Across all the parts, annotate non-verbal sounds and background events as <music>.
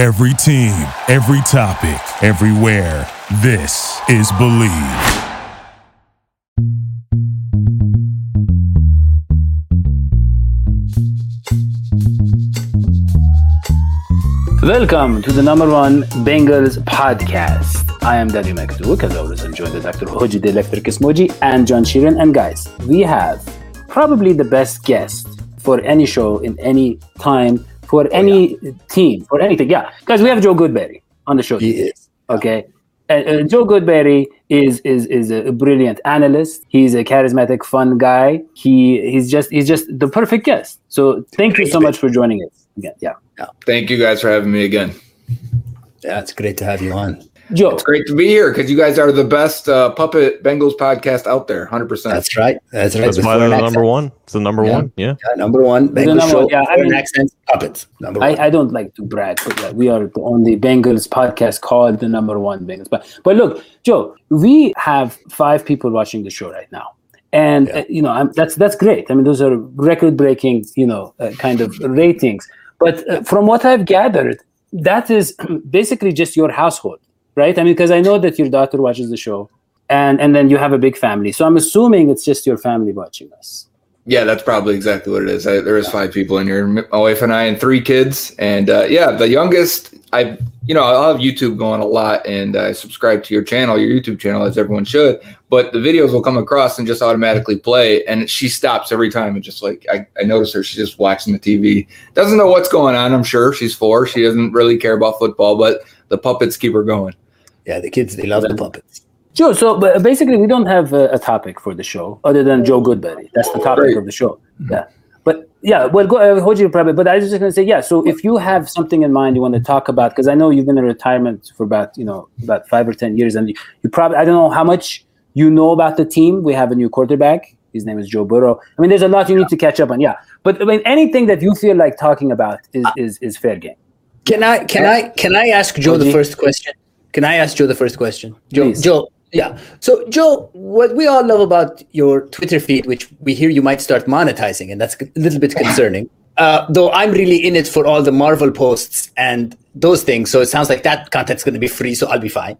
Every team, every topic, everywhere. This is Bleav. Welcome to the number one Bengals podcast. I am Daddy Maktouk, as always. I'm joined by Dr. Hoji the Electric Ismoji and John Sheeran. And guys, we have probably the best guest for any show in any time, for any team, for anything. Yeah, guys, we have Joe Goodberry on the show. He is. Okay. Uh, uh, Joe Goodberry is is is a brilliant analyst. He's a charismatic, fun guy. He he's just he's just the perfect guest. So thank you so much for joining us again. Yeah, Thank you guys for having me again. Yeah, it's great to have you on. Joe. It's great to be here because you guys are the best uh, puppet Bengals podcast out there. Hundred percent. That's right. That's right. That's why they're the accent. number one. It's the number Yeah. one. Yeah. Yeah, number one. Bengals number show. one, yeah, I mean- accents, puppets. Number one. I, I don't like to brag, but yeah, we are the only Bengals podcast called the number one Bengals. But but look, Joe, we have five people watching the show right now, and Yeah. uh, you know I'm, that's that's great. I mean, those are record-breaking, you know, uh, kind of ratings. But uh, from what I've gathered, that is <clears throat> basically just your household, right? I mean, because I know that your daughter watches the show, and and then you have a big family, so I'm assuming it's just your family watching us. Yeah, that's probably exactly what it is. I, there is five people in here, my wife and I, and three kids. And uh, yeah, the youngest, I, you know, I'll have YouTube going a lot, and I subscribe to your channel, your YouTube channel, as everyone should. But the videos will come across and just automatically play, and she stops every time and just like I, I notice her, she's just watching the TV, doesn't know what's going on. I'm sure she's four, she doesn't really care about football, but the puppets keep her going. Yeah, the kids, they love the puppets. Sure. so but basically, we don't have a, a topic for the show other than Joe Goodberry. That's the topic Right. of the show. Yeah. But yeah, well, go, uh, hold you probably. But I was just going to say, yeah. So if you have something in mind you want to talk about, because I know you've been in retirement for about you know about five or ten years, and you, you probably I don't know how much you know about the team. We have a new quarterback. His name is Joe Burrow. I mean, there's a lot you need to catch up on. Yeah. But I mean, anything that you feel like talking about is is, is fair game. Can I can I can I ask Joe the first question? Can I ask Joe the first question? Joe, Please. Joe, yeah. So Joe, what we all love about your Twitter feed, which we hear you might start monetizing, and that's a little bit concerning. Uh, though I'm really in it for all the Marvel posts and those things, so it sounds like that content's going to be free, so I'll be fine.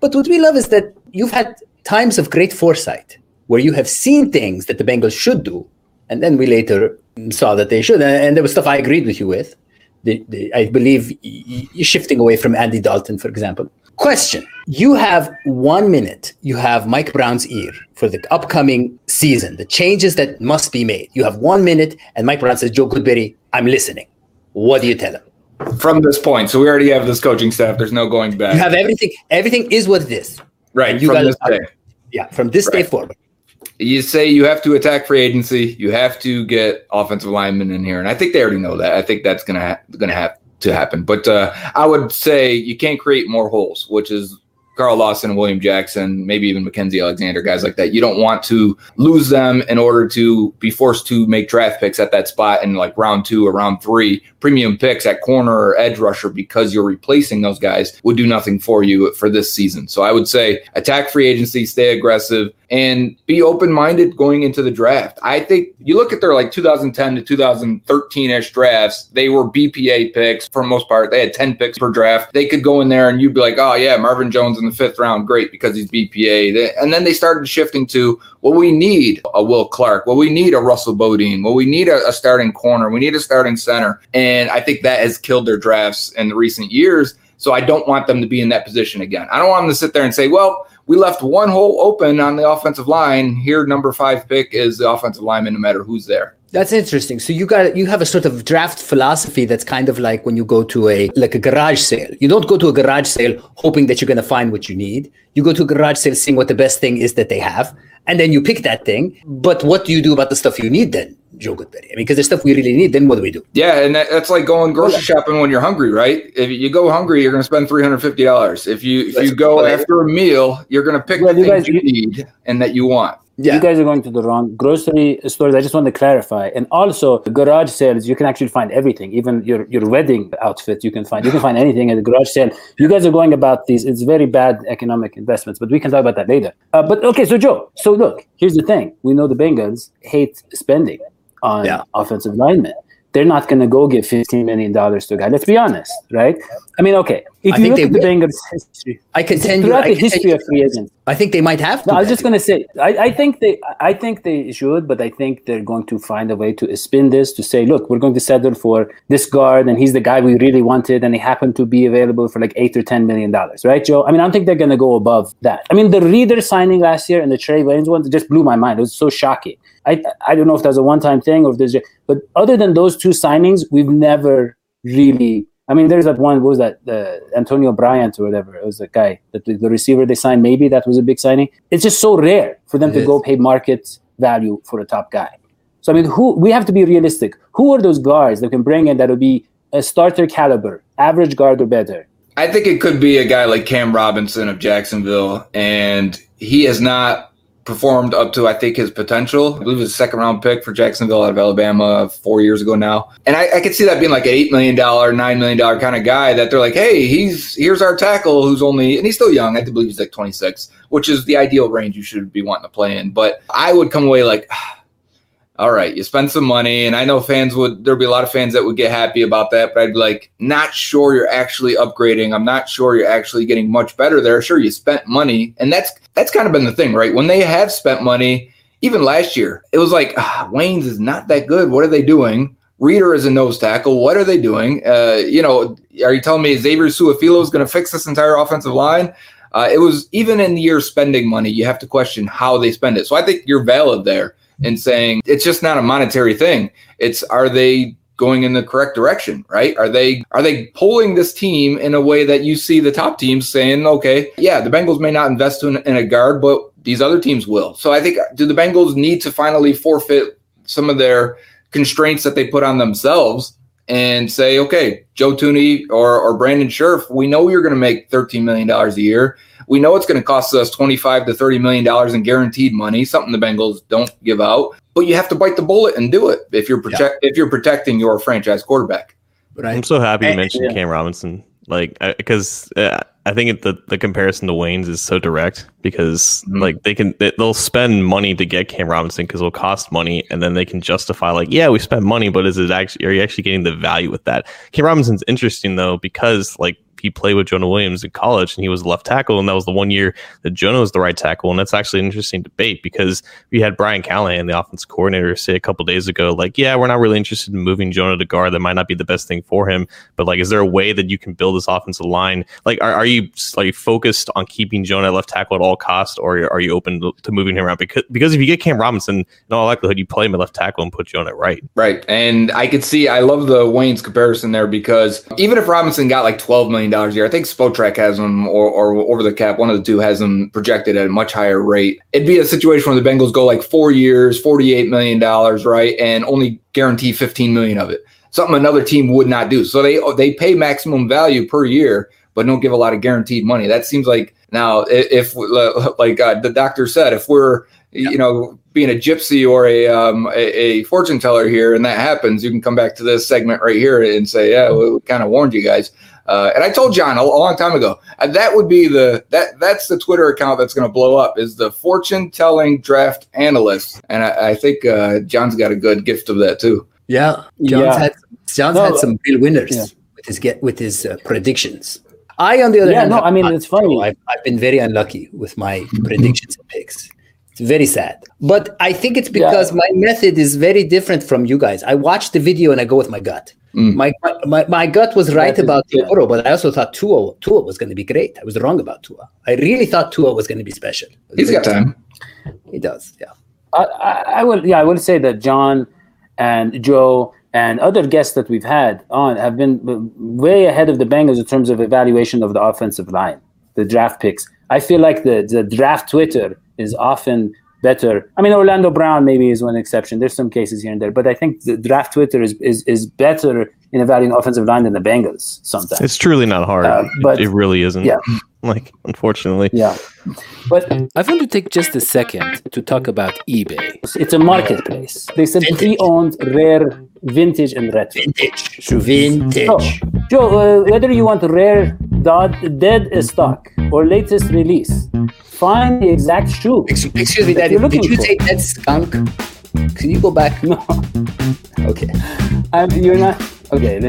But what we love is that you've had times of great foresight where you have seen things that the Bengals should do, and then we later saw that they should. And, and there was stuff I agreed with you with. The, the, I believe y- y- you're shifting away from Andy Dalton, for example. Question You have one minute. You have Mike Brown's ear for the upcoming season, the changes that must be made. You have one minute, and Mike Brown says, Joe Goodberry, I'm listening. What do you tell him? From this point, so we already have this coaching staff. There's no going back. You have everything. Everything is what it is. right and you from gotta- this day. Yeah, from this day forward. you say you have to attack free agency. You have to get offensive linemen in here, and I think they already know that. I think that's gonna ha- gonna have to happen. But uh, I would say you can't create more holes, which is Carl Lawson, William Jackson, maybe even Mackenzie Alexander, guys like that. You don't want to lose them in order to be forced to make draft picks at that spot in like round two or round three. Premium picks at corner or edge rusher because you're replacing those guys would do nothing for you for this season. So I would say attack free agency, stay aggressive, and be open minded going into the draft. I think you look at their like 2010 to 2013 ish drafts, they were BPA picks for most part. They had 10 picks per draft. They could go in there and you'd be like, oh, yeah, Marvin Jones in the fifth round, great because he's BPA. And then they started shifting to, well, we need a Will Clark. Well, we need a Russell Bodine. Well, we need a, a starting corner. We need a starting center. And I think that has killed their drafts in the recent years. So I don't want them to be in that position again. I don't want them to sit there and say, well, we left one hole open on the offensive line. Here, number five pick is the offensive lineman, no matter who's there. That's interesting. So you got you have a sort of draft philosophy that's kind of like when you go to a like a garage sale. You don't go to a garage sale hoping that you're going to find what you need. You go to a garage sale seeing what the best thing is that they have, and then you pick that thing. But what do you do about the stuff you need then, Joe Goodberry? I mean, because the stuff we really need. Then what do we do? Yeah, and that, that's like going grocery shopping when you're hungry, right? If you go hungry, you're going to spend three hundred fifty dollars. If you if That's you go right. after a meal, you're going to pick Well, the you things guys- you you- need and that you want. Yeah. You guys are going to the wrong grocery stores. I just want to clarify. And also, garage sales, you can actually find everything, even your, your wedding outfit. You can find you can find anything at the garage sale. You guys are going about these. It's very bad economic investments, but we can talk about that later. Uh, but okay, so Joe. So look, here's the thing. We know the Bengals hate spending on Yeah. offensive linemen. they're not going to go give $15 million to a guy. Let's be honest, right? I mean, okay. If I you look they at the. Bengals history, I contend throughout I, the history of free agents, I think they might have to. no, I was just going to say, I, I think they, I think they should, but I think they're going to find a way to spin this to say, look, we're going to settle for this guard, and he's the guy we really wanted, and he happened to be available for like eight or ten million dollars, right, Joe? I mean, I don't think they're going to go above that. I mean, the Reader signing last year and the Trey Waynes one just blew my mind. It was so shocking. I, I don't know if that's a one-time thing or if there's, but other than those two signings, we've never really. I mean, there's that one. What was that? The Antonio Bryant or whatever. It was the guy, that the, the receiver they signed. Maybe that was a big signing. It's just so rare for them It to is. go pay market value for a top guy. So I mean, who we have to be realistic. Who are those guards that can bring in that will be a starter caliber, average guard or better? I think it could be a guy like Cam Robinson of Jacksonville, and he has not performed up to I think his potential. I believe it was a second round pick for Jacksonville out of Alabama four years ago now, and I, I could see that being like an eight million dollar, nine million dollar kind of guy that they're like, hey, he's here's our tackle who's only and he's still young. I believe he's like twenty six, which is the ideal range you should be wanting to play in. But I would come away like. <sighs> all right, you spend some money, and I know fans would there'd be a lot of fans that would get happy about that, but I'd be like, not sure you're actually upgrading. I'm not sure you're actually getting much better there. Sure, you spent money, and that's that's kind of been the thing, right? When they have spent money, even last year, it was like ah, Waynes is not that good. What are they doing? Reader is a nose tackle. What are they doing? Uh, you know, are you telling me Xavier Su'a-Filo is going to fix this entire offensive line? Uh, it was even in the year spending money, you have to question how they spend it. So I think you're valid there in saying it's just not a monetary thing. It's are they going in the correct direction, right? Are they are they pulling this team in a way that you see the top teams saying, okay, yeah, the Bengals may not invest in, in a guard, but these other teams will. So I think do the Bengals need to finally forfeit some of their constraints that they put on themselves and say, okay, Joe Thuney or, or Brandon Scherff, we know you're going to make $13 million a year. We know it's going to cost us 25 to 30 million dollars in guaranteed money, something the Bengals don't give out. But you have to bite the bullet and do it if you're protect if you're protecting your franchise quarterback. But I'm so happy you And- mentioned yeah. Cam Robinson, like because uh, I think it, the the comparison to Waynes is so direct because Mhm. like they can they, they'll spend money to get Cam Robinson because it'll cost money, and then they can justify like yeah we spent money, but is it actually are you actually getting the value with that? Cam Robinson's interesting though because like he played with Jonah Williams in college and he was left tackle, and that was the one year that Jonah was the right tackle, and that's actually an interesting debate because we had Brian Callahan, the offense coordinator, say a couple days ago, like, yeah, we're not really interested in moving Jonah to guard. That might not be the best thing for him, but like, is there a way that you can build this offensive line? Like, are, are you focused on keeping Jonah left tackle at all costs, or are you open to, to moving him around? Because because if you get Cam Robinson, in all likelihood, you play him at left tackle and put Jonah right. Right. And I could see I love the Waynes comparison there because even if Robinson got like twelve million dollars a year, I think Spotrac has them, or, or over the cap, one of the two has them projected at a much higher rate. It'd be a situation where the Bengals go like four years, forty-eight million dollars, right? And only guarantee fifteen million of it. Something another team would not do. So they they pay maximum value per year, but don't give a lot of guaranteed money. That seems like now if <laughs> like uh, the doctor said, if we're you know being a gypsy or a um a, a fortune teller here and that happens, you can come back to this segment right here and say, yeah, we, we kind of warned you guys. Uh, and I told John a, a long time ago uh, that would be the that that's the Twitter account that's going to blow up is the fortune telling draft analyst, and I, I think uh, John's got a good gift of that too. Yeah, John's Yeah. had John's No, had some real winners yeah. with his get with his uh, predictions. I, on the other Yeah, hand, no, I mean, it's funny. I've, I've been very unlucky with my predictions and picks. It's very sad, but I think it's because my method is very different from you guys. I watch the video and I go with my gut. Mm. My, my my gut was right That is- about yeah. Oro, but I also thought Tua Tua was going to be great. I was wrong about Tua. I really thought Tua was going to be special. He's got time. He does. Yeah. I, I, I will, yeah, I will say that John and Joe and other guests that we've had on have been way ahead of the Bengals in terms of evaluation of the offensive line, the draft picks. I feel like the, the draft Twitter is often better. I mean, Orlando Brown maybe is one exception. There's some cases here and there, but I think the draft Twitter is, is, is better in evaluating offensive line than the Bengals sometimes. It's truly not hard. Uh, but- it really isn't. yeah. <laughs> Like, unfortunately. yeah. But I want to take just a second to talk about eBay. it's a marketplace. They said pre-owned, rare, vintage, and retro. Vintage. Vintage. So, Joe, uh, whether you want rare, dod, dead stock, or latest release, find the exact shoe. Excuse, excuse me, that Daddy. you're Did looking you for. say that skunk? Can you go back? No, Okay. I'm, you're not. Okay.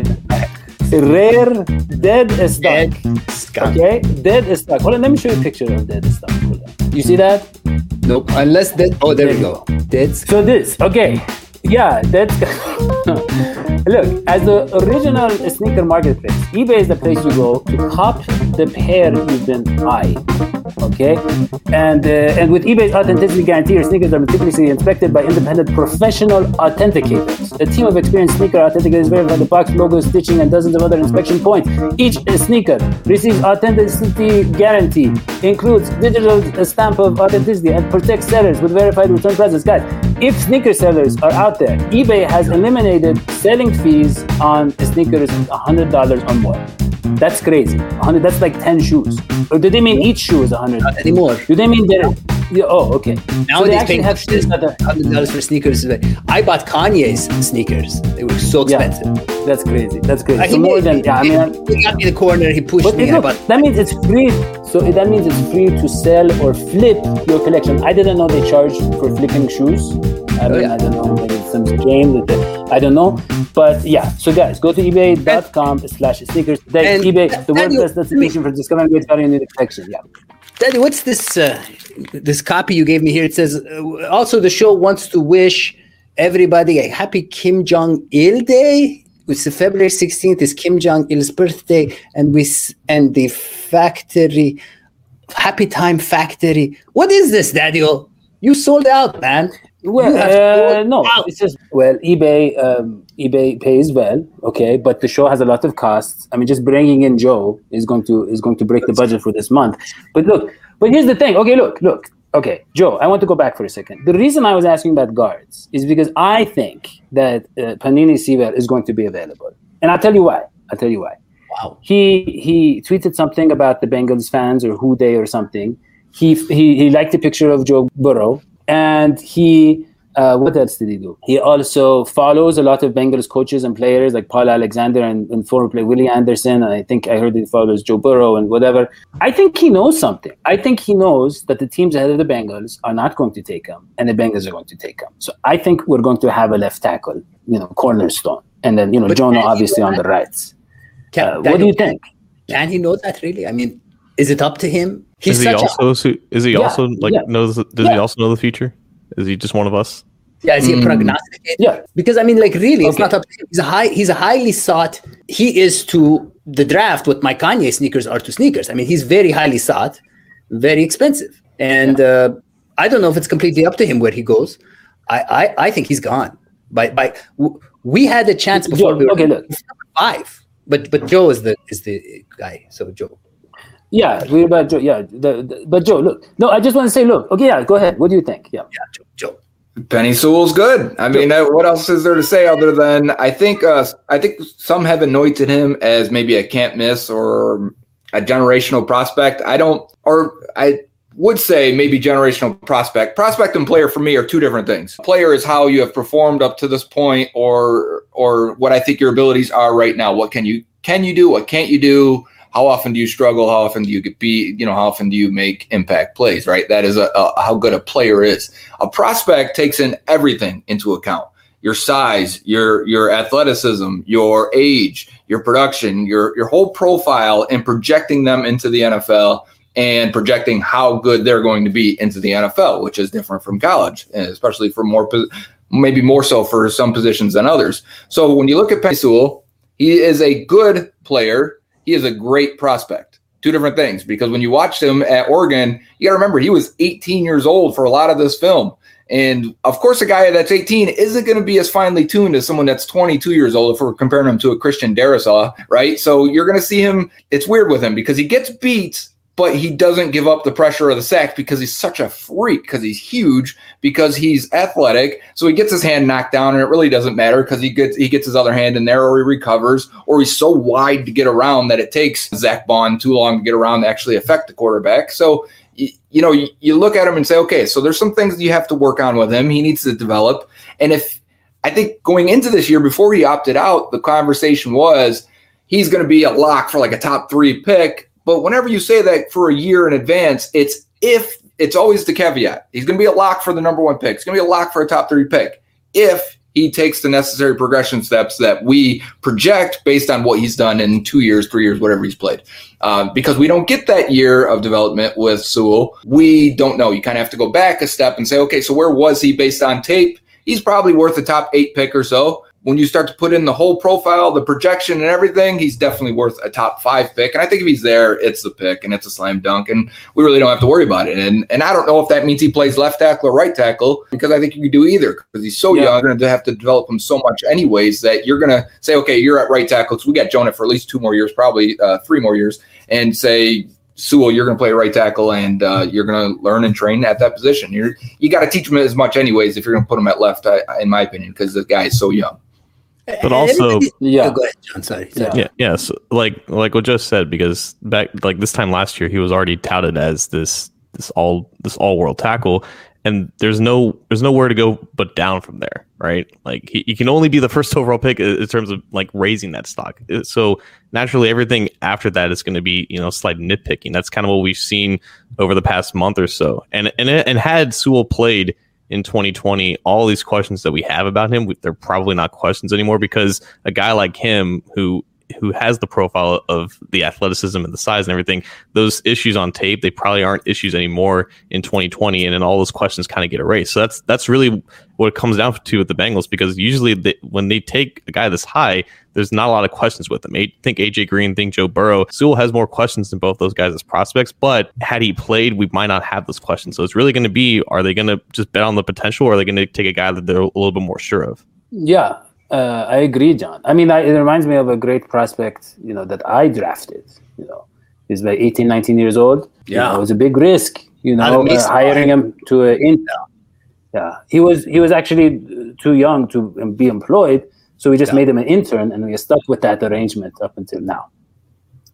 Rare dead stock. Dead skunk. Okay, dead stock. Hold on, let me show you a picture of dead on. You see that? Nope. Unless dead. Oh, there we go. Dead. skunk. So this, okay, yeah, that's. <laughs> Look, as the original sneaker marketplace, eBay is the place you go to cop the pair you've been eyeing. Okay, and uh, and with eBay's authenticity guarantee, your sneakers are meticulously inspected by independent professional authenticators. A team of experienced sneaker authenticators verify the box, logo, stitching, and dozens of other inspection points. Each sneaker receives authenticity guarantee, includes digital stamp of authenticity, and protects sellers with verified return process. Guys, if sneaker sellers are out there, eBay has eliminated selling fees on sneakers $100 or more. That's crazy. 100, that's like 10 shoes. Or do they mean each shoe is 100? Not anymore. Do they mean that? Yeah, oh, okay. Now so they they actually have shoes that are, hundred dollars for sneakers. I bought Kanye's sneakers. They were so expensive. yeah, that's crazy. That's crazy. So more than yeah. I mean, he got me in the corner. He pushed But me. look, bought that means it's free. So that means it's free to sell or flip your collection. I didn't know they charge for flipping shoes. I, mean, oh, yeah. I don't know. Maybe it's some game that I don't know. But yeah. So guys, go to ebay.com slash sneakers. That's eBay, the Daniel, WordPress destination for discovering great value in the collection. Yeah. Daddy, what's this? Uh, this copy you gave me here. It says uh, also the show wants to wish everybody a happy Kim Jong Il Day. It's February sixteenth is Kim Jong Il's birthday, and we and the factory, Happy Time Factory. What is this, Daddy? You sold out, man. Well, uh, no, out. it's just well, eBay, um, eBay pays well, okay, but the show has a lot of costs. I mean, just bringing in Joe is going to is going to break the budget for this month. But look, but here's the thing. Okay, look, look. Okay, Joe, I want to go back for a second. The reason I was asking about guards is because I think that uh, Penei Sewell is going to be available, and I'll tell you why. I'll tell you why. Wow. He he tweeted something about the Bengals fans or who they or something. He he he liked the picture of Joe Burrow, and he uh, what else did he do? He also follows a lot of Bengals coaches and players like Paul Alexander and, and former player Willie Anderson. And I think I heard he follows Joe Burrow and whatever. I think he knows something. I think he knows that the teams ahead of the Bengals are not going to take him, and the Bengals are going to take him. So I think we're going to have a left tackle, you know, cornerstone, and then you know But Jonah obviously on the that? rights. Can, Uh, what do you think? Can he know that really? I mean, is it up to him? He's is he such a also is he Yeah, also like yeah. knows does he also know the future? Is he just one of us? Yeah, is he a Mm. prognosticator? Yeah. Because I mean, like, really, it's not up to him. He's a high. He's a highly sought. He is to the draft what my Kanye sneakers are to sneakers. I mean, he's very highly sought, very expensive, and uh, I don't know if it's completely up to him where he goes. I I, I think he's gone. By by, w- we had a chance before Joe, we were okay, look. five, but but Joe is the is the guy. So Joe. Yeah, we're about Joe. Yeah, the, the, but Joe, look. No, I just want to say, look. Okay, yeah, go ahead. What do you think? Yeah. Yeah, Joe. Joe. Penei Sewell's good. I mean, uh, what else is there to say other than I think uh, I think some have anointed him as maybe a can't miss or a generational prospect. I don't, or I would say maybe generational prospect. Prospect and player for me are two different things. Player is how you have performed up to this point, or or what I think your abilities are right now. What can you can you do? What can't you do? How often do you struggle? How often do you get beat? You know, how often do you make impact plays? Right. That is a, a how good a player is. A prospect takes in everything into account your size, your your athleticism, your age, your production, your your whole profile, and projecting them into the NFL and projecting how good they're going to be into the NFL, which is different from college, especially for more, maybe more so for some positions than others. So when you look at Penei Sewell, he is a good player. He is a great prospect. Two different things because when you watched him at Oregon, you got to remember he was 18 years old for a lot of this film. And of course, a guy that's 18 isn't going to be as finely tuned as someone that's 22 years old if we're comparing him to a Christian Darrisaw, right? So you're going to see him. It's weird with him because he gets beat, but he doesn't give up the pressure of the sack because he's such a freak, because he's huge, because he's athletic. So he gets his hand knocked down, and it really doesn't matter because he gets he gets his other hand in there, or he recovers, or he's so wide to get around that it takes Zach Bond too long to get around to actually affect the quarterback. So you, you know, you, you look at him and say, okay, so there's some things you have to work on with him. He needs to develop. And if I think going into this year before he opted out, the conversation was he's going to be a lock for like a top three pick. But whenever you say that for a year in advance, it's if it's always the caveat. He's going to be a lock for the number one pick. He's going to be a lock for a top three pick if he takes the necessary progression steps that we project based on what he's done in two years, three years, whatever he's played. Uh, because we don't get that year of development with Sewell, we don't know. You kind of have to go back a step and say, okay, so where was he based on tape? He's probably worth a top eight pick or so when you start to put in the whole profile, the projection, and everything, he's definitely worth a top five pick. And I think if he's there, it's the pick and it's a slam dunk, and we really don't have to worry about it. And and I don't know if that means he plays left tackle or right tackle because I think you could do either because he's so yeah. young and to have to develop him so much anyways that you're gonna say, okay, you're at right tackle because we got Jonah for at least two more years, probably uh, three more years, and say Sewell, you're going to play right tackle, and uh, you're going to learn and train at that position. You're you got to teach him as much, anyways, if you're going to put him at left, I, in my opinion, because the guy is so young but also yeah. oh, go ahead john sorry, sorry. yeah. Yeah so like like what just said because back like this time last year he was already touted as this this all this all world tackle and there's no there's nowhere to go but down from there right? Like he, he can only be the first <laughs> overall pick in terms of like raising that stock. Uh, so naturally everything after that is going to be you know slight nitpicking. That's kind of what we've seen over the past month or so. And and and had Sewell played in 2020, all these questions that we have about him, they're probably not questions anymore because a guy like him who who has the profile of the athleticism and the size and everything, those issues on tape, they probably aren't issues anymore in 2020. And then all those questions kind of get erased. So that's that's really what it comes down to with the Bengals because usually they, when they take a guy this high, there's not a lot of questions with him. I think AJ Green, think Joe Burrow. Sewell has more questions than both those guys as prospects, but had he played, we might not have those questions. So it's really going to be: Are they going to just bet on the potential, or are they going to take a guy that they're a little bit more sure of? Yeah, uh, I agree, John. I mean, I, it reminds me of a great prospect, you know, that I drafted. You know, he's like 18, 19 years old. Yeah, you know, it was a big risk. You know, uh, hiring him to an intern. Yeah, he was he was actually too young to be employed, so we just yeah. made him an intern, and we are stuck with that arrangement up until now.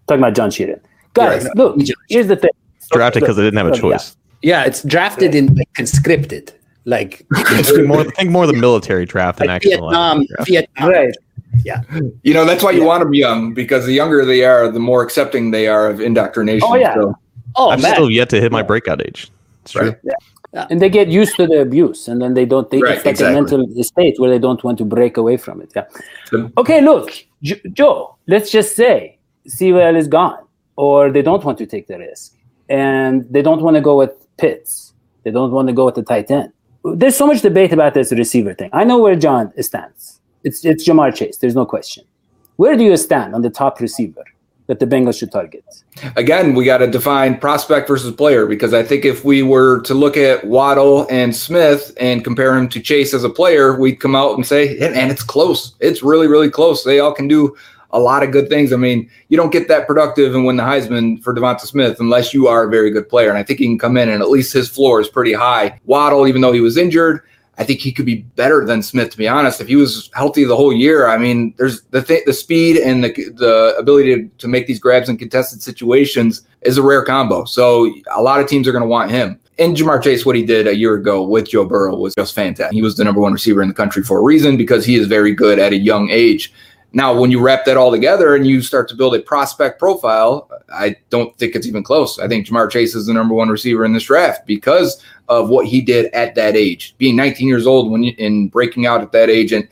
Talking about John Sheeran, guys. Yeah, look, here's the thing. Drafted because they didn't have a choice. Yeah, it's drafted in like, conscripted. Like <laughs> <laughs> think more, think more of the military draft than like actual Vietnam, Vietnam. Right. Yeah. You know, that's why you yeah. want them young because the younger they are, the more accepting they are of indoctrination. Oh, yeah. So. Oh, I'm man. still yet to hit my breakout age. It's right. true. Yeah. Yeah. And they get used to the abuse, and then they don't. They, right, it's like exactly. a mental state where they don't want to break away from it. Yeah. So, okay, look, J- Joe. Let's just say Sewell is gone, or they don't want to take the risk, and they don't want to go with Pitts. They don't want to go with the tight end there's so much debate about this receiver thing. I know where John stands. It's it's Ja'Marr Chase. There's no question. Where do you stand on the top receiver that the Bengals should target? Again, we got to define prospect versus player because I think if we were to look at Waddle and Smith and compare him to Chase as a player, we'd come out and say, and it's close. It's really, really close. They all can do a lot of good things. I mean, you don't get that productive and win the Heisman for Devonta Smith unless you are a very good player. And I think he can come in and at least his floor is pretty high. Waddle, even though he was injured, I think he could be better than Smith. To be honest, if he was healthy the whole year, I mean, there's the th- the speed and the the ability to, to make these grabs in contested situations is a rare combo. So a lot of teams are going to want him. And Ja'Marr Chase, what he did a year ago with Joe Burrow was just fantastic. He was the number one receiver in the country for a reason because he is very good at a young age. Now, when you wrap that all together and you start to build a prospect profile, I don't think it's even close. I think Ja'Marr Chase is the number one receiver in this draft because of what he did at that age, being 19 years old when in breaking out at that age and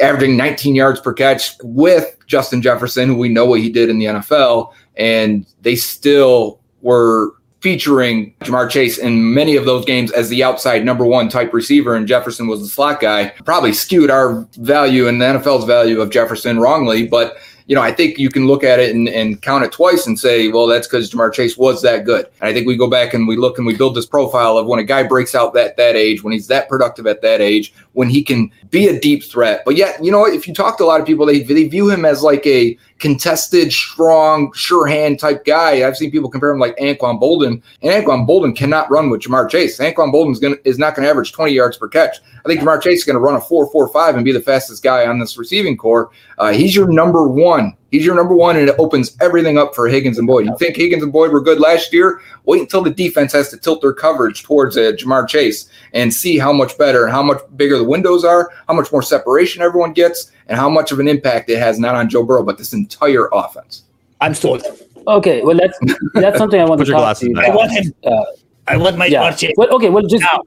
averaging 19 yards per catch with Justin Jefferson, who we know what he did in the NFL, and they still were featuring Ja'Marr Chase in many of those games as the outside number one type receiver, and Jefferson was the slot guy. Probably skewed our value and the NFL's value of Jefferson wrongly, but you know, I think you can look at it and, and count it twice and say, well, that's because Ja'Marr Chase was that good. And I think we go back and we look and we build this profile of when a guy breaks out that that age, when he's that productive at that age, when he can be a deep threat. But yet, you know, if you talk to a lot of people, they they view him as like a contested, strong, sure hand type guy. I've seen people compare him like Anquan Boldin, and Anquan Boldin cannot run with Ja'Marr Chase. Anquan Boldin is not going to average 20 yards per catch. I think Ja'Marr Chase is going to run a 4.45 and be the fastest guy on this receiving corps. Uh, he's your number one. He's your number one, and it opens everything up for Higgins and Boyd. You think Higgins and Boyd were good last year? Wait until the defense has to tilt their coverage towards uh, Ja'Marr Chase and see how much better and how much bigger the windows are, how much more separation everyone gets, and how much of an impact it has not on Joe Burrow, but this entire offense. I'm sold. Okay, well that's that's something I want to talk to you. about. I want him. Uh, I want my Yeah. Chase. Well, okay. Well, just Now.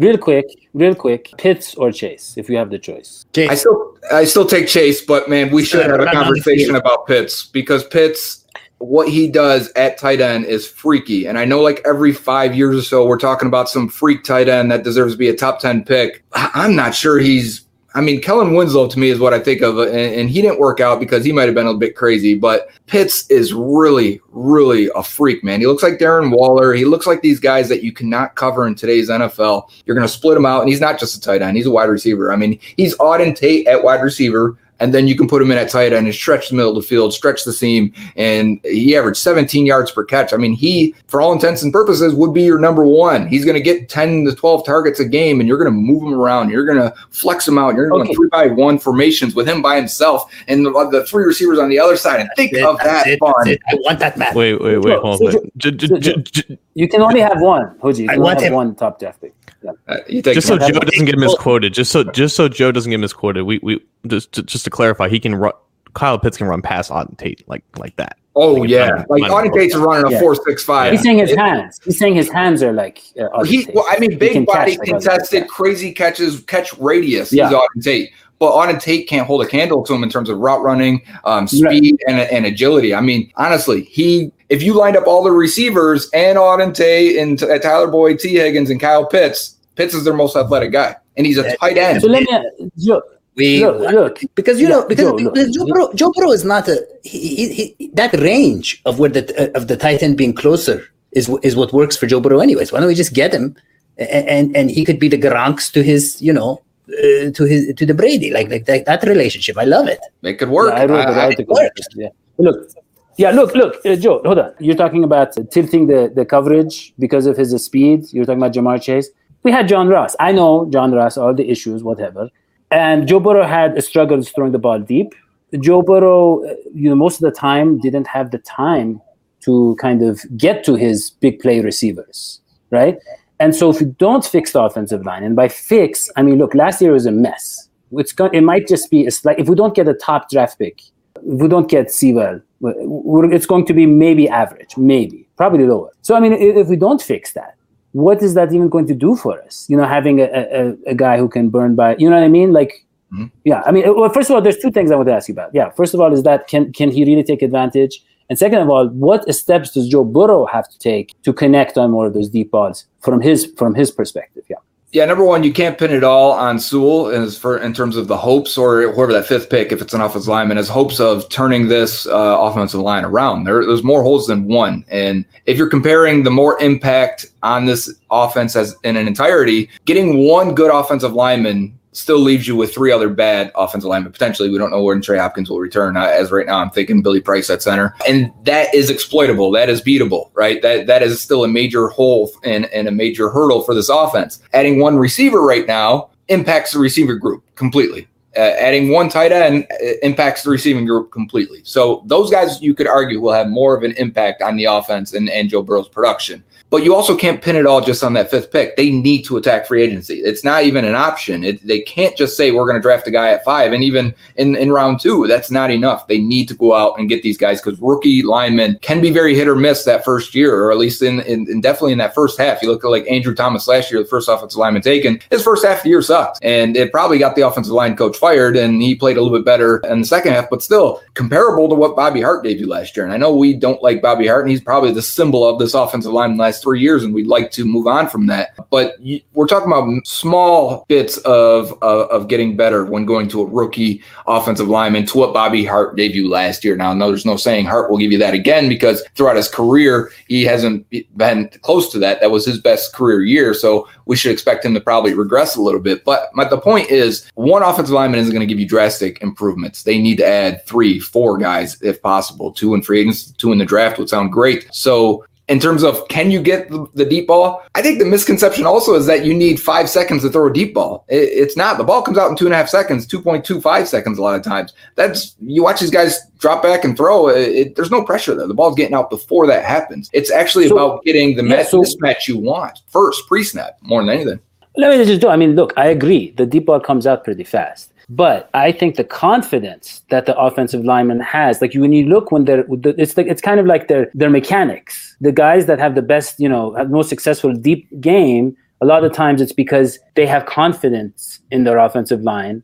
Real quick, real quick. Pitts or Chase, if you have the choice. Chase. I still I still take Chase, but man, we should have a run on the conversation about Pitts because Pitts, what he does at tight end is freaky. And I know like every five years or so, we're talking about some freak tight end that deserves to be a top 10 pick. I'm not sure he's I mean, Kellen Winslow to me is what I think of, and, and he didn't work out because he might have been a bit crazy. But Pitts is really, really a freak, man. He looks like Darren Waller. He looks like these guys that you cannot cover in today's NFL. You're going to split him out, and he's not just a tight end; he's a wide receiver. I mean, he's Auden Tate at wide receiver. And then you can put him in at tight end and stretch the middle of the field, stretch the seam, and he averaged 17 yards per catch. I mean, he, for all intents and purposes, would be your number one. He's going to get 10 to 12 targets a game, and you're going to move him around. You're going to flex him out. You're going Okay. to three by one formations with him by himself and the, the three receivers on the other side. And think That's of it, that that's it, fun. that's it. I want that man. Wait, wait, wait, hold on. So- J- j- so- j- j- You can only have one, Hoji. You I can want only have him. one top draft pick. Yeah. Uh, you take just so. Joe doesn't get misquoted, just so just so Joe doesn't get misquoted, we we just to, just to clarify, he can run. Kyle Pitts can run past Auden Tate like like that. oh, Like, yeah. mine- Like, mine- Auden Tate's running a Yeah. 4 6 5. He's saying his hands. He's saying his hands are like. Uh, He, well, I mean, big can body, catch like contested, Tate. crazy catches, catch radius. Yeah. He's Auden Tate. But Auden Tate can't hold a candle to him in terms of route running, um, speed, and, and agility. I mean, honestly, he if you lined up all the receivers and Auden Tate and uh, Tyler Boyd, Tee Higgins, and Kyle Pitts, Pitts is their most athletic guy, and he's a That- tight end. So let me, Joe, We look, look. because you Yeah, know because, Joe, look. because Joe, Burrow, Joe Burrow is not a he, he, he, that range of where the uh, of the tight end being closer is is what works for Joe Burrow anyways. Why don't we just get him and and, and he could be the Gronks to his you know uh, to his to the Brady like like that, that relationship. I love it. Make it could work. Yeah, I wrote I- the I- article. Yeah. Look, yeah, look, look, uh, Joe, hold on. You're talking about tilting the, the coverage because of his speed. You're talking about Ja'Marr Chase. We had John Ross. I know John Ross, all the issues, whatever. And Joe Burrow had struggles throwing the ball deep. Joe Burrow, uh, you know, most of the time didn't have the time to kind of get to his big play receivers, right? And so if you don't fix the offensive line, and by fix, I mean, look, last year was a mess. It's going, it might just be, it's like if we don't get a top draft pick, if we don't get Sewell, it's going to be maybe average, maybe, probably lower. So, I mean, if, we don't fix that, what is that even going to do for us? You know, having a, a, a guy who can burn by, you know what I mean? Like, Mhm. yeah, I mean, well, first of all, there's two things I want to ask you about. Yeah, first of all, is that can can he really take advantage? And second of all, what steps does Joe Burrow have to take to connect on more of those deep balls from his from his perspective? Yeah. Yeah, number one, you can't pin it all on Sewell as for in terms of the hopes or whoever that fifth pick, if it's an offensive lineman, as hopes of turning this uh, offensive line around. There, there's more holes than one, and if you're comparing the more impact on this offense as in an entirety, getting one good offensive lineman still leaves you with three other bad offensive linemen. Potentially, we don't know when Trey Hopkins will return. Uh, as right now, I'm thinking Billy Price at center, and that is exploitable. That is beatable, right? That that is still a major hole and, and a major hurdle for this offense. Adding one receiver right now impacts the receiver group completely. Uh, adding one tight end uh, impacts the receiving group completely. So those guys, you could argue, will have more of an impact on the offense and, and Joe Burrow's production. But you also can't pin it all just on that fifth pick. They need to attack free agency. It's not even an option. It, they can't just say we're going to draft a guy at five. And even in, in round two, that's not enough. They need to go out and get these guys because rookie linemen can be very hit or miss that first year, or at least in, in, in definitely in that first half. You look at like Andrew Thomas last year, the first offensive lineman taken. His first half of the year sucked, and it probably got the offensive line coach fired, and he played a little bit better in the second half, but still comparable to what Bobby Hart gave you last year. And I know we don't like Bobby Hart, and he's probably the symbol of this offensive line in the last three years, and we'd like to move on from that. But we're talking about small bits of, of of getting better when going to a rookie offensive lineman to what Bobby Hart gave you last year. Now, no, there's no saying Hart will give you that again because throughout his career, he hasn't been close to that. That was his best career year. So we should expect him to probably regress a little bit. But my, the point is, one offensive lineman isn't going to give you drastic improvements. They need to add three, four guys if possible. Two in free agents, two in the draft would sound great. So in terms of can you get the, deep ball? I think the misconception also is that you need five seconds to throw a deep ball. It's not. The ball comes out in two and a half seconds, 2.25 seconds a lot of times. That's you watch these guys drop back and throw. It, there's no pressure there. The ball's getting out before that happens. It's actually So- about getting the yeah, match, so- mismatch you want first, pre snap, more than anything. Let me just do. I mean, look, I agree. The deep ball comes out pretty fast. But I think the confidence that the offensive lineman has, like when you look when they're, it's like it's kind of like their their mechanics. The guys that have the best, you know, have most successful deep game. A lot of times it's because they have confidence in their offensive line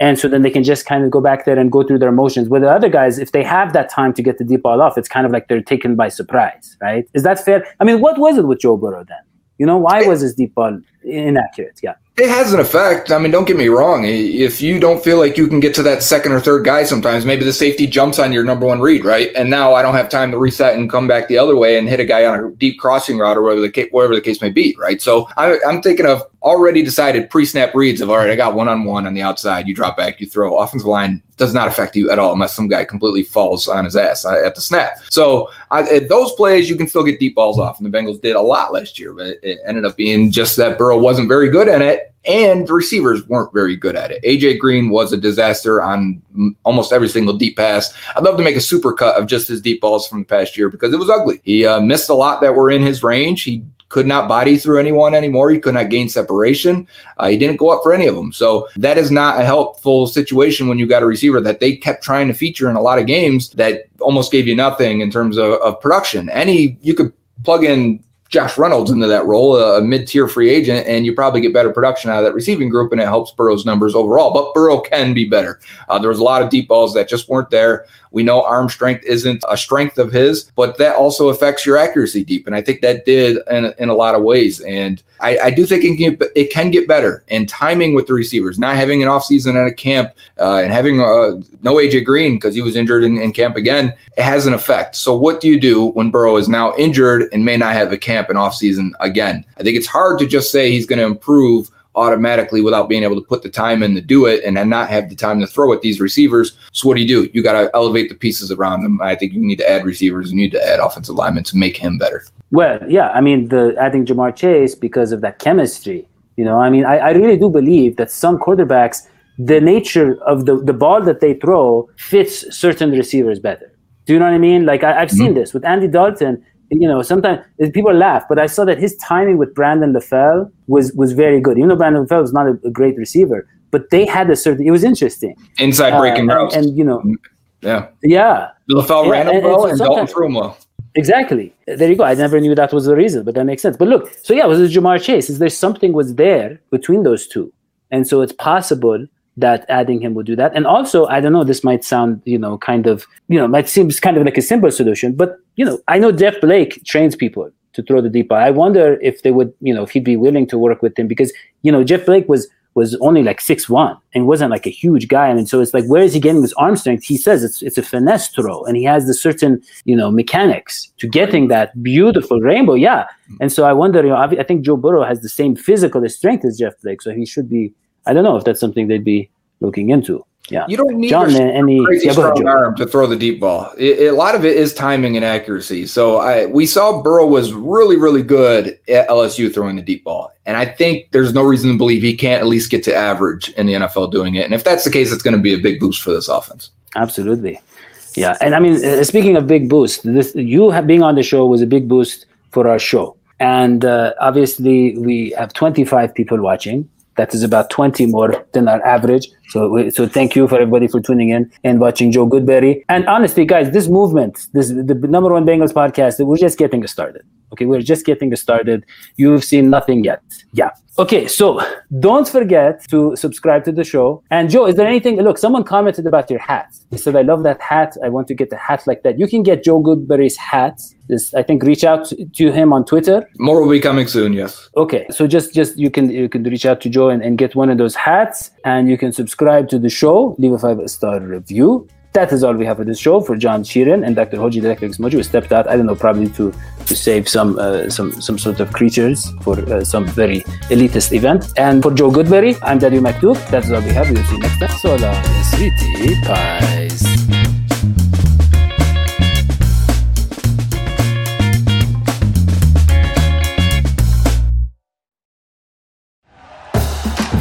and so then they can just kind of go back there and go through their motions. With the other guys, if they have that time to get the deep ball off, it's kind of like they're taken by surprise, right? Is that fair? I mean, what was it with Joe Burrow then? You know, why was his deep ball inaccurate? Yeah. It has an effect. I mean, don't get me wrong. If you don't feel like you can get to that second or third guy sometimes, maybe the safety jumps on your number one read, right? And now I don't have time to reset and come back the other way and hit a guy on a deep crossing route or whatever the case, whatever the case may be, right? So I, I'm thinking of already decided pre-snap reads of all right, I got one on one on the outside. You drop back, you throw. Offensive line does not affect you at all unless some guy completely falls on his ass uh, at the snap. So I, at those plays, you can still get deep balls off, and the Bengals did a lot last year, but it ended up being just that Burrow wasn't very good at it and the receivers weren't very good at it. AJ Green was a disaster on almost every single deep pass. I'd love to make a super cut of just his deep balls from the past year because it was ugly. He uh, missed a lot that were in his range. He could not body through anyone anymore. He could not gain separation. Uh, he didn't go up for any of them. So that is not a helpful situation when you got a receiver that they kept trying to feature in a lot of games that almost gave you nothing in terms of, of production. Any you could plug in Josh Reynolds into that role, a mid-tier free agent, and you probably get better production out of that receiving group, and it helps Burrow's numbers overall. But Burrow can be better. Uh, there was a lot of deep balls that just weren't there. We know arm strength isn't a strength of his, but that also affects your accuracy deep, and I think that did in, in a lot of ways. And I, I do think it can, get, it can get better. And timing with the receivers, not having an offseason at a camp, uh, and having uh, no AJ Green because he was injured in, in camp again, it has an effect. So what do you do when Burrow is now injured and may not have a camp and offseason again? I think it's hard to just say he's going to improve automatically without being able to put the time in to do it and then not have the time to throw at these receivers. So what do you do? You got to elevate the pieces around them. I think you need to add receivers. You need to add offensive linemen to make him better. Well, yeah. I mean, the adding Ja'Marr Chase because of that chemistry. You know, I mean, I, I really do believe that some quarterbacks, the nature of the, the ball that they throw fits certain receivers better. Do you know what I mean? Like I, have seen mm-hmm. this with Andy Dalton you know, sometimes people laugh, but I saw that his timing with Brandon LaFell was was very good. Even though Brandon LaFell was not a, a great receiver, but they had a certain. It was interesting. Inside breaking uh, routes, and, and, you know, yeah, yeah. LaFell ran him well, and, and, Dalton threw him well. Exactly. There you go. I never knew that was the reason, but that makes sense. But look, so yeah, was it was Ja'Marr Chase. Is there something was there between those two, and so it's possible that adding him would do that. And also, I don't know, this might sound, you know, kind of, you know, might seem kind of like a simple solution, but, you know, I know Jeff Blake trains people to throw the deep ball. I wonder if they would, you know, if he'd be willing to work with him because, you know, Jeff Blake was was only like six one and wasn't like a huge guy. I mean, so it's like, where is he getting this arm strength? He says it's it's a finesse throw, and he has the certain you know mechanics to getting that beautiful rainbow. Yeah, mm. and so I wonder, you know, I, I think Joe Burrow has the same physical strength as Jeff Blake, so he should be I don't know if that's something they'd be looking into. Yeah, you don't need John, any crazy yeah, strong arm to throw the deep ball. It, it, a lot of it is timing and accuracy. So I we saw Burrow was really really good at LSU throwing the deep ball, and I think there's no reason to believe he can't at least get to average in the NFL doing it. And if that's the case, it's going to be a big boost for this offense. Absolutely, yeah. And I mean, uh, speaking of big boost, this you have, being on the show was a big boost for our show. And uh, obviously, we have 25 people watching that is about 20 more than our average. So, so thank you for everybody for tuning in and watching Joe Goodberry. And honestly, guys, this movement, this the number one Bengals podcast, we're just getting started. Okay, we're just getting started. You've seen nothing yet. Yeah. Okay, so don't forget to subscribe to the show. And Joe, is there anything? Look, someone commented about your hat. They said, "I love that hat. I want to get a hat like that." You can get Joe Goodberry's hat. Just, I think, reach out to him on Twitter. More will be coming soon. Yes. Okay, so just, just you can you can reach out to Joe and, and get one of those hats, and you can subscribe to the show. Leave a five star review that is all we have for this show. For John Sheeran and Dr. Hoji Electric Moji, we stepped out. I don't know, probably to to save some uh, some some sort of creatures for uh, some very elitist event. And for Joe Goodberry, I'm Daddy Maktoub. That's all we have. We'll see you next time. So long, sweetie pies.